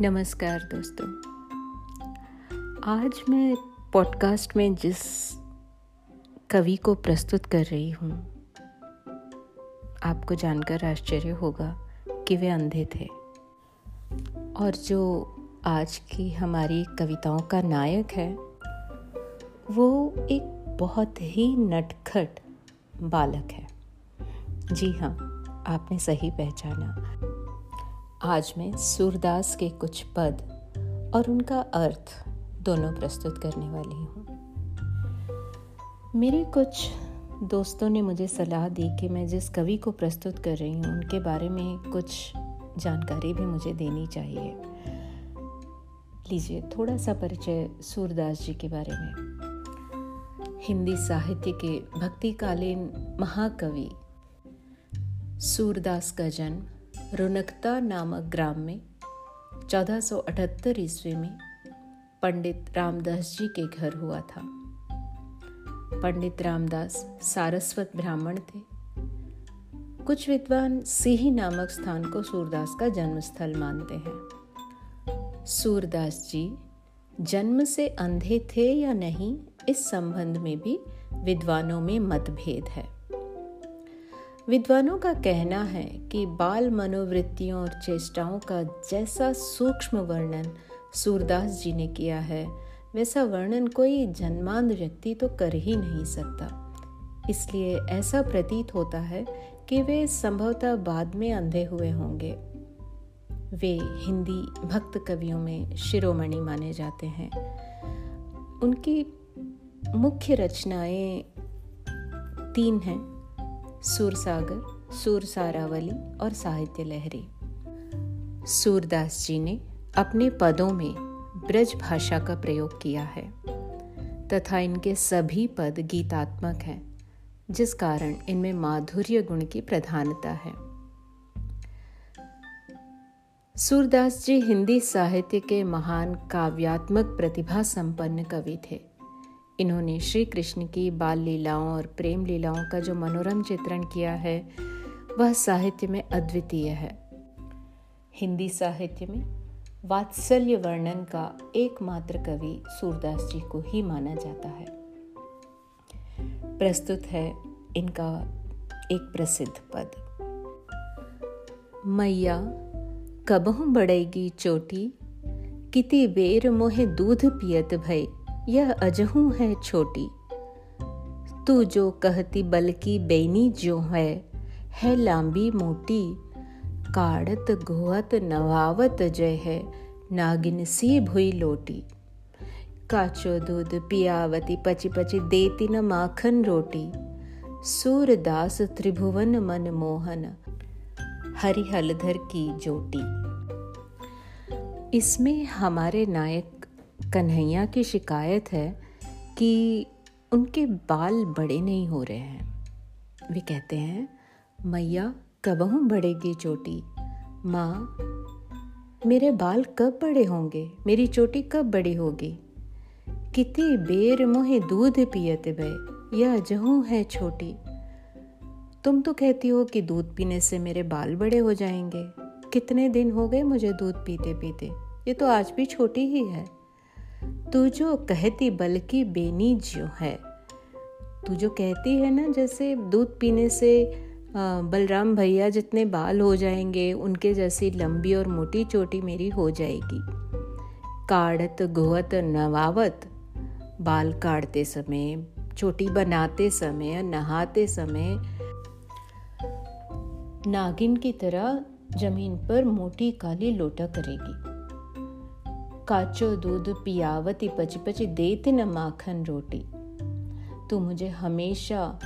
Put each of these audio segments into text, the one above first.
नमस्कार दोस्तों। आज मैं पॉडकास्ट में जिस कवि को प्रस्तुत कर रही हूँ, आपको जानकर आश्चर्य होगा कि वे अंधे थे। और जो आज की हमारी कविताओं का नायक है, वो एक बहुत ही नटखट बालक है। जी हाँ आपने सही पहचाना। आज मैं सूरदास के कुछ पद और उनका अर्थ दोनों प्रस्तुत करने वाली हूँ। मेरे कुछ दोस्तों ने मुझे सलाह दी कि मैं जिस कवि को प्रस्तुत कर रही हूँ, उनके बारे में कुछ जानकारी भी मुझे देनी चाहिए। लीजिए थोड़ा सा परिचय सूरदास जी के बारे में। हिंदी साहित्य के भक्तिकालीन महाकवि सूरदास का जन्म रुनकता नामक ग्राम में 1478 ईस्वी में, पंडित रामदास जी के घर हुआ था। पंडित रामदास सारस्वत ब्राह्मण थे। कुछ विद्वान सिही नामक स्थान को सूरदास का जन्म स्थल मानते हैं। सूरदास जी जन्म से अंधे थे या नहीं, इस संबंध में भी विद्वानों में मतभेद है। विद्वानों का कहना है कि बाल मनोवृत्तियों और चेष्टाओं का जैसा सूक्ष्म वर्णन सूरदास जी ने किया है, वैसा वर्णन कोई जन्मांध व्यक्ति तो कर ही नहीं सकता। इसलिए ऐसा प्रतीत होता है कि वे संभवतः बाद में अंधे हुए होंगे। वे हिंदी भक्त कवियों में शिरोमणि माने जाते हैं। उनकी मुख्य रचनाएँ तीन हैं। सुरसागर सुर सारावली और साहित्य लहरी। सूरदास जी ने अपने पदों में ब्रज भाषा का प्रयोग किया है, तथा इनके सभी पद गीतात्मक हैं, जिस कारण इनमें माधुर्य गुण की प्रधानता है। सूरदास जी हिंदी साहित्य के महान काव्यात्मक प्रतिभा संपन्न कवि थे। इन्होंने श्री कृष्ण की बाल लीलाओं और प्रेम लीलाओं का जो मनोरम चित्रण किया है, वह साहित्य में अद्वितीय है। हिंदी साहित्य में वात्सल्य वर्णन का एकमात्र कवि सूरदास जी को ही माना जाता है। प्रस्तुत है इनका एक प्रसिद्ध पद। मैया, कबहू बढ़ेगी चोटी, किति बेर मोहे दूध पियत भय यह अजहू है छोटी। तू जो कहती बल्कि बेनी जो है है लांबी मोटी। काड़त घोहत नवावत जय है, नागिन सी भुई लोटी। काचो दूध पियावती पची पची देती न माखन रोटी। सूरदास त्रिभुवन मन मोहन हरि हलधर की जोटी। इसमें हमारे नायक कन्हैया की शिकायत है कि उनके बाल बड़े नहीं हो रहे हैं। वे कहते हैं, मैया कबहू बढ़ेगी चोटी? माँ, मेरे बाल कब बड़े होंगे? मेरी चोटी कब बड़ी होगी? कितनी बेर मोहे दूध पियते भय यह जहू है छोटी। तुम तो कहती हो कि दूध पीने से मेरे बाल बड़े हो जाएँगे। कितने दिन हो गए मुझे दूध पीते पीते ये तो आज भी छोटी ही है। तू जो कहती बल्कि बेनी जो है। तू जो कहती है ना, जैसे दूध पीने से बलराम भैया जितने बाल हो जाएँगे, उनके जैसी लंबी और मोटी चोटी मेरी हो जाएगी। काढ़त गोहत नवावत, बाल काटते समय, चोटी बनाते समय, नहाते समय, नागिन की तरह ज़मीन पर मोटी काली लोटा करेगी। काचो दूध पियावती, पची पची देती न माखन रोटी। तू मुझे हमेशा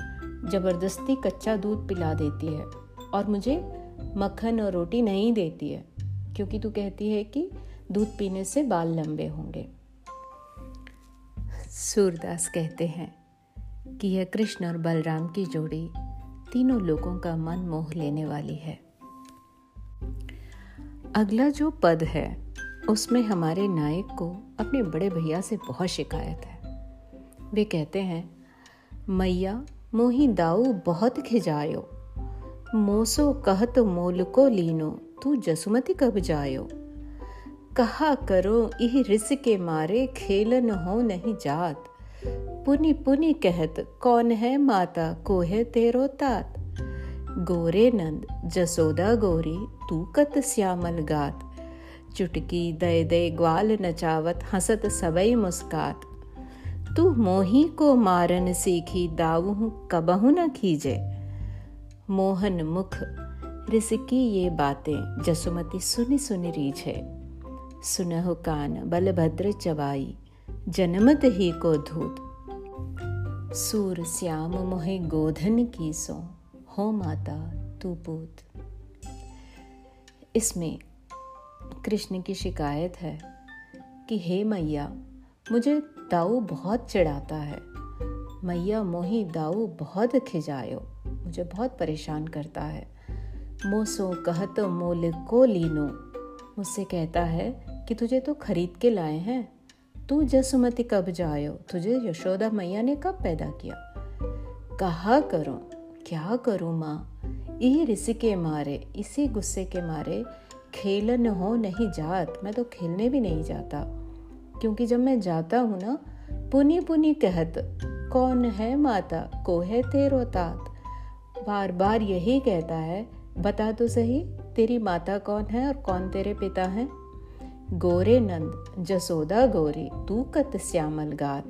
ज़बरदस्ती कच्चा दूध पिला देती है और मुझे मक्खन और रोटी नहीं देती है, क्योंकि तू कहती है कि दूध पीने से बाल लंबे होंगे। सूरदास कहते हैं कि यह कृष्ण और बलराम की जोड़ी तीनों लोगों का मन मोह लेने वाली है। अगला जो पद है उसमें हमारे नायक को अपने बड़े भैया से बहुत शिकायत है। वे कहते हैं, मैया, मोही दाऊ बहुत खिजायो। मोसो कहत मोल को लीनो, तू जसुमती कब जायो। कहा करो, इह रिस के मारे खेलन हो नहीं जात। पुनि पुनि कहत, कौन है माता को है तेरो तात? गोरे नंद, जसोदा गोरी, तू कत श्यामल गात। चुटकी दय दय ग्वाल नचावत, हंसत सबई मुस्कात। तू मोही को मारन सीखी, दाऊ कबहु न खीजे। मोहन मुख, रिसकी ये बातें, जसुमती सुनी सुनी है सुनह कान, बलभद्र चवाई जनमत ही को धूत। सूर श्याम मोहे गोधन की सो, हो माता तू पूत। इसमें कृष्ण की शिकायत है कि हे मैया, मुझे दाऊ बहुत चिढ़ाता है। मैया, मोही दाऊ बहुत खिजायो, मुझे बहुत परेशान करता है। मोसो, कहत मोल को लीनो, मुझसे कहता है कि तुझे तो खरीद के लाए हैं। तू जसुमती कब जायो, तुझे यशोदा मैया ने कब पैदा किया? कहा करो, क्या करूँ माँ? ये रिसी के मारे, इसी गुस्से के मारे खेलन हो नहीं जात, मैं तो खेलने भी नहीं जाता। क्योंकि जब मैं जाता हूँ ना, पुनी पुनी कहत, कौन है माता, को है तेरो तात? बार बार यही कहता है, बता तो सही, तेरी माता कौन है और कौन तेरे पिता हैं? गोरे नंद, जसोदा गोरी, तू कत श्यामल गात।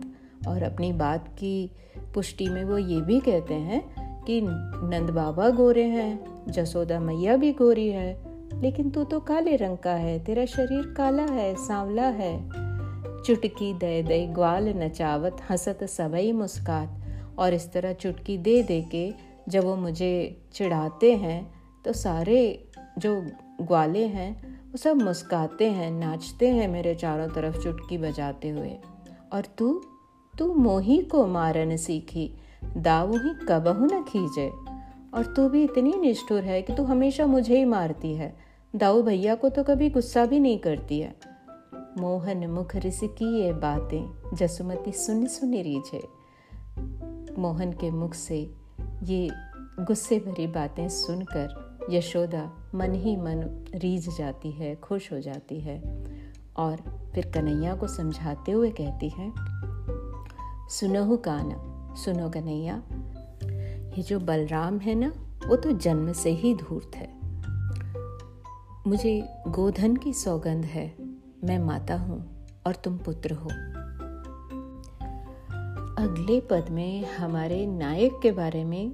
और अपनी बात की पुष्टि में वो ये भी कहते हैं कि नंद बाबा गोरे हैं, जसोदा मैया भी गोरी है। लेकिन तू तो काले रंग का है, तेरा शरीर काला है, सांवला है। चुटकी दे दे, ग्वाल नचावत, हंसत सबई मुस्कात। और इस तरह चुटकी दे दे के जब वो मुझे चिढ़ाते हैं तो सारे जो ग्वाले हैं, वो सब मुस्काते हैं, नाचते हैं मेरे चारों तरफ़ चुटकी बजाते हुए। और तू तू मोही को मारन सीखी दाऊ ही कबहू न खींचे और तू भी इतनी निष्ठुर है कि तू हमेशा मुझे ही मारती है। दाऊ भैया को तो कभी गुस्सा भी नहीं करती है। मोहन मुख रिसकी ये बातें जसुमती सुनी सुनी रीझे मोहन के मुख से ये गुस्से भरी बातें सुनकर यशोदा मन ही मन रीझ जाती है, खुश हो जाती है और फिर कन्हैया को समझाते हुए कहती है सुनहु काना सुनो कन्हैया, ये जो बलराम है ना, वो तो जन्म से ही धूर्त है। मुझे गोधन की सौगंध है। मैं माता हूँ और तुम पुत्र हो। अगले पद में हमारे नायक के बारे में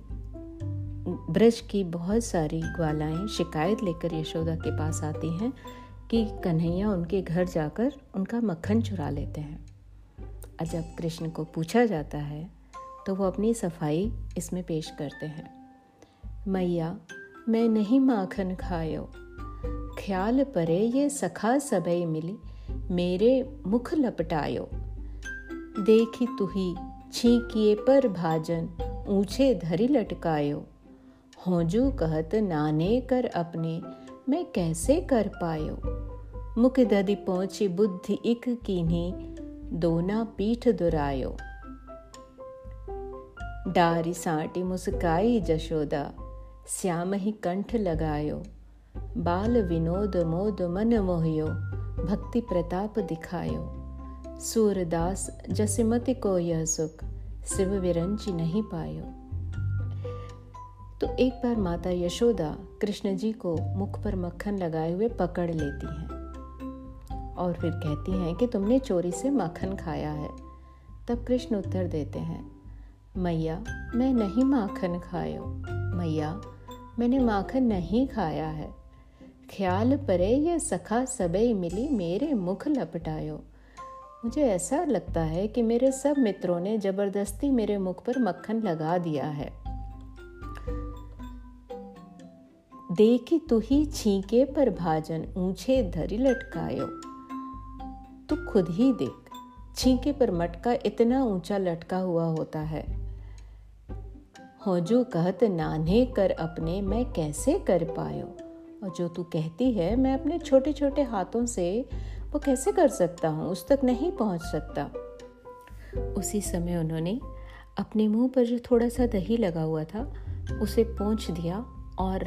ब्रज की बहुत सारी ग्वालाएँ शिकायत लेकर यशोदा के पास आती हैं कि कन्हैया उनके घर जाकर उनका मक्खन चुरा लेते हैं। और जब कृष्ण को पूछा जाता है तो वो अपनी सफ़ाई इसमें पेश करते हैं। मैया, मैं नहीं माखन खायो। ख्याल परे ये सखा सबई मिली, मेरे मुख लपटायो। देखी तुही छीकिए पर भाजन, ऊँचे धरी लटकायो। होजू कहत, नाने कर अपने, मैं कैसे कर पायो? मुख दधि पहुँची बुद्धि इक कीन्ही, दोना पीठ दुरायो। डारी साटी मुस्काई जशोदा, श्याम ही कंठ लगायो। बाल विनोद मोद मन मोहयो, भक्ति प्रताप दिखायो। सूरदास जसिमति को यह सुख शिव विरंची नहीं पायो। तो एक बार माता यशोदा कृष्ण जी को मुख पर मक्खन लगाए हुए पकड़ लेती हैं और फिर कहती हैं कि तुमने चोरी से माखन खाया है। तब कृष्ण उत्तर देते हैं, मैया, मैं नहीं माखन खायो। मैया, मैंने माखन नहीं खाया है। ख्याल परे ये सखा सबई मिली मेरे मुख लपटायो। मुझे ऐसा लगता है कि मेरे सब मित्रों ने ज़बरदस्ती मेरे मुख पर मक्खन लगा दिया है। देखी तू ही छीके पर भाजन, ऊँचे धरी लटकायो। तू खुद ही देख, छीके पर मटका इतना ऊँचा लटका हुआ होता है। हो जो कहत नान्हे कर अपने मैं कैसे कर पायो? और जो तू कहती है, मैं अपने छोटे छोटे हाथों से वो कैसे कर सकता हूँ? उस तक नहीं पहुँच सकता। उसी समय उन्होंने अपने मुँह पर जो थोड़ा सा दही लगा हुआ था, उसे पहुँच दिया और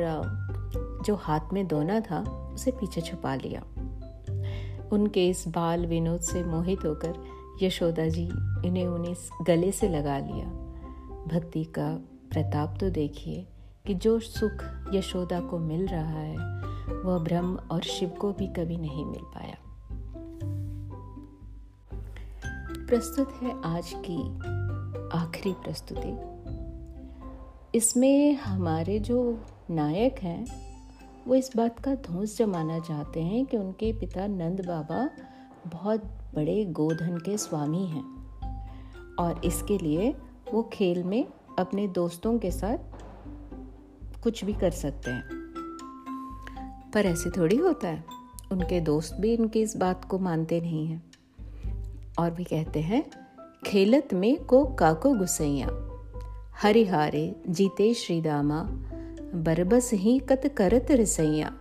जो हाथ में दोना था, उसे पीछे छुपा लिया। उनके इस बाल विनोद से मोहित होकर यशोदा जी इन्हें उन्हें गले से लगा लिया। भक्ति का प्रताप तो देखिए कि जो सुख यशोदा को मिल रहा है, वह ब्रह्म और शिव को भी कभी नहीं मिल पाया। प्रस्तुत है आज की आखिरी प्रस्तुति। इसमें हमारे जो नायक हैं, वो इस बात का धोस जमाना चाहते हैं कि उनके पिता नंद बाबा बहुत बड़े गोधन के स्वामी हैं। और इसके लिए वो खेल में अपने दोस्तों के साथ कुछ भी कर सकते हैं। पर ऐसे थोड़ी होता है। उनके दोस्त भी इनकी इस बात को मानते नहीं हैं। और भी कहते हैं, खेलत में को काको गुसैया। हरिहारे जीते श्रीदामा। बरबस ही कत करत रसैया।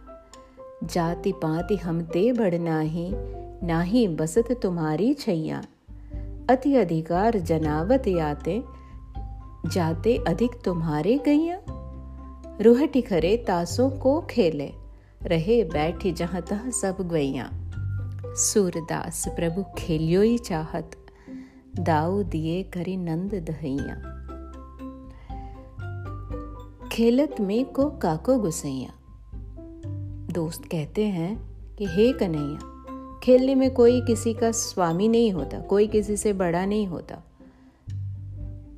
जाति पाति हमते बढ़ना ही नाही बसत तुम्हारी छैया। अति अधिकार जनावत याते। जाते अधिक तुम्हारे गैया। रुहटी खरे तासों को खेले। रहे बैठी जहाँ तह सब गैया सूरदास प्रभु खेलियो ही चाहत, दाऊ दिए करी नंद दहैया। खेलत में को काको गुसैया। दोस्त कहते हैं कि, हे कन्हैया, खेलने में कोई किसी का स्वामी नहीं होता, कोई किसी से बड़ा नहीं होता।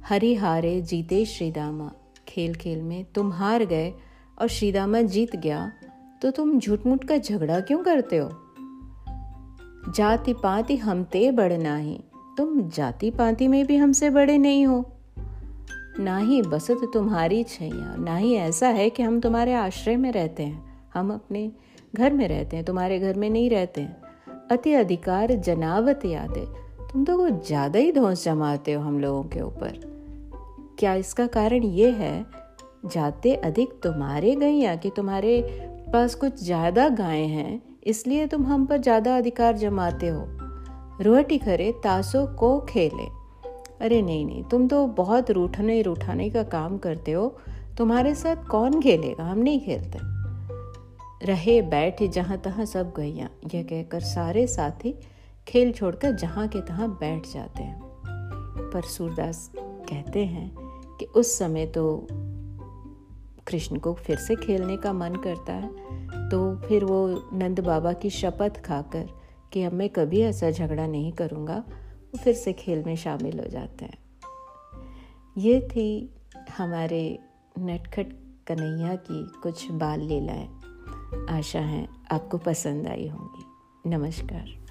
हरि हारे जीते श्रीदामा खेल खेल में तुम हार गए और श्रीदामा जीत गया तो तुम झूठ का झगड़ा क्यों करते हो? जाति पाति हमते बड़ना ही तुम जाति पाति में भी हमसे बड़े नहीं हो। ना ही बसत तुम्हारी छैया ना ही ऐसा है कि हम तुम्हारे आश्रय में रहते हैं, हम अपने घर में रहते हैं, तुम्हारे घर में नहीं रहते हैं। अति अधिकार जनावत याद तुम तो कुछ ज़्यादा ही धौस जमाते हो हम लोगों के ऊपर। क्या इसका कारण ये है? जाते अधिक तुम्हारे गैया कि तुम्हारे पास कुछ ज़्यादा गायें हैं, इसलिए तुम हम पर ज़्यादा अधिकार जमाते हो। रोहटी खरे, तासों को खेले। अरे नहीं नहीं, तुम तो बहुत रूठने रूठाने का काम करते हो। तुम्हारे साथ कौन खेलेगा? हम नहीं खेलते। रहे बैठ जहाँ तहाँ सब गैया, यह कहकर सारे साथी खेल छोड़कर जहाँ के तहाँ बैठ जाते हैं। पर सूरदास कहते हैं कि उस समय तो कृष्ण को फिर से खेलने का मन करता है तो फिर वो नंद बाबा की शपथ खाकर कि अब मैं कभी ऐसा झगड़ा नहीं करूँगा, वो फिर से खेल में शामिल हो जाते हैं। ये थी हमारे नटखट कन्हैया की कुछ बाल लीलाएँ। आशा है आपको पसंद आई होंगी। नमस्कार।